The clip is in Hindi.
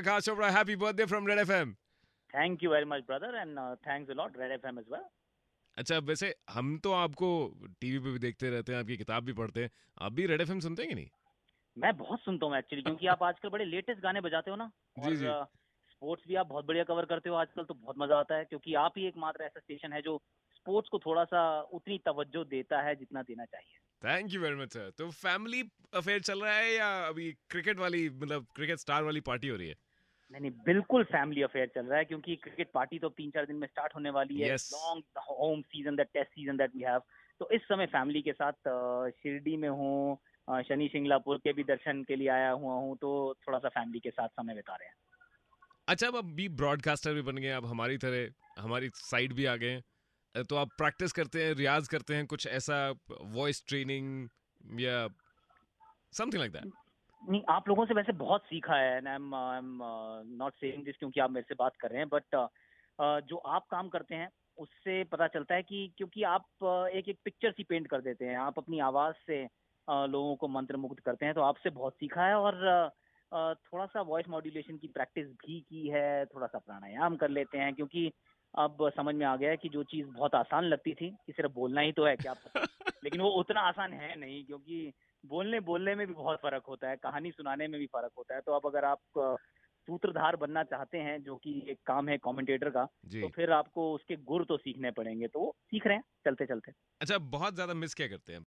Akash Chopra, happy birthday from Red FM. Thank you very much, brother, and uh, thanks a lot, Red FM as well. अच्छा वैसे हम तो आपको टीवी पे भी देखते रहते हैं आपकी किताब भी पढ़ते हैं आप भी रेड एफएम सुनते हैं कि नहीं मैं बहुत सुनता हूँ एक्चुअली क्योंकि आप आजकल बड़े लेटेस्ट गाने बजाते हो ना जी, जी। स्पोर्ट्स भी आप बहुत बढ़िया कवर करते हो आजकल तो बहुत मज़ा आता है क्योंकि आप ही एकमात्र ऐसा स्टेशन है जो स्पोर्ट्स को थोड़ा सा उतनी तवज्जो देता है जितना देना चाहिए thank you very much sir तो फैमिली अफेयर चल रहा है या अभी क्रिकेट वाली मतलब क्रिकेट स्टार वाली पार्टी हो रही है नहीं नहीं बिल्कुल फैमिली अफेयर चल रहा है क्योंकि क्रिकेट पार्टी तो तीन चार दिन में स्टार्ट होने वाली है। Long home season that test season that we have तो इस समय फैमिली के साथ शिरडी में हूँ शनि शिंगलापुर के भी दर्शन के लिए आया हुआ हूँ तो थोड़ा सा फैमिली के साथ समय बिता रहे हैं। अच्छा अब अब भी ब्रॉडकास्टर भी बन गए अब हमारी तरह हमारी साइड भी आ गए तो आप प्रैक्टिस करते हैं रियाज करते हैं कुछ ऐसा वॉइस ट्रेनिंग या समथिंग लाइक दैट नहीं आप लोगों से वैसे बहुत सीखा है and I am I am not saying this क्योंकि आप मेरे से बात कर रहे हैं बट जो आप काम करते हैं उससे पता चलता है कि क्योंकि आप uh, एक एक पिक्चर सी पेंट कर देते हैं आप अपनी आवाज़ से uh, लोगों को मंत्रमुग्ध करते हैं तो आपसे बहुत सीखा है और uh, uh, थोड़ा सा वॉइस मॉड्यूलेशन की प्रैक्टिस भी की है थोड़ा सा प्राणायाम कर लेते हैं क्योंकि अब समझ में आ गया है कि जो चीज़ बहुत आसान लगती थी कि सिर्फ़ बोलना ही तो है क्या लेकिन वो उतना आसान है नहीं क्योंकि बोलने बोलने में भी बहुत फ़र्क होता है कहानी सुनाने में भी फ़र्क होता है। तो अब अगर आप सूत्रधार बनना चाहते हैं जो कि एक काम है कमेंटेटर का तो फिर आपको उसके गुर तो सीखने पड़ेंगे। तो वो सीख रहे हैं चलते चलते अच्छा बहुत ज़्यादा मिस क्या करते हैं?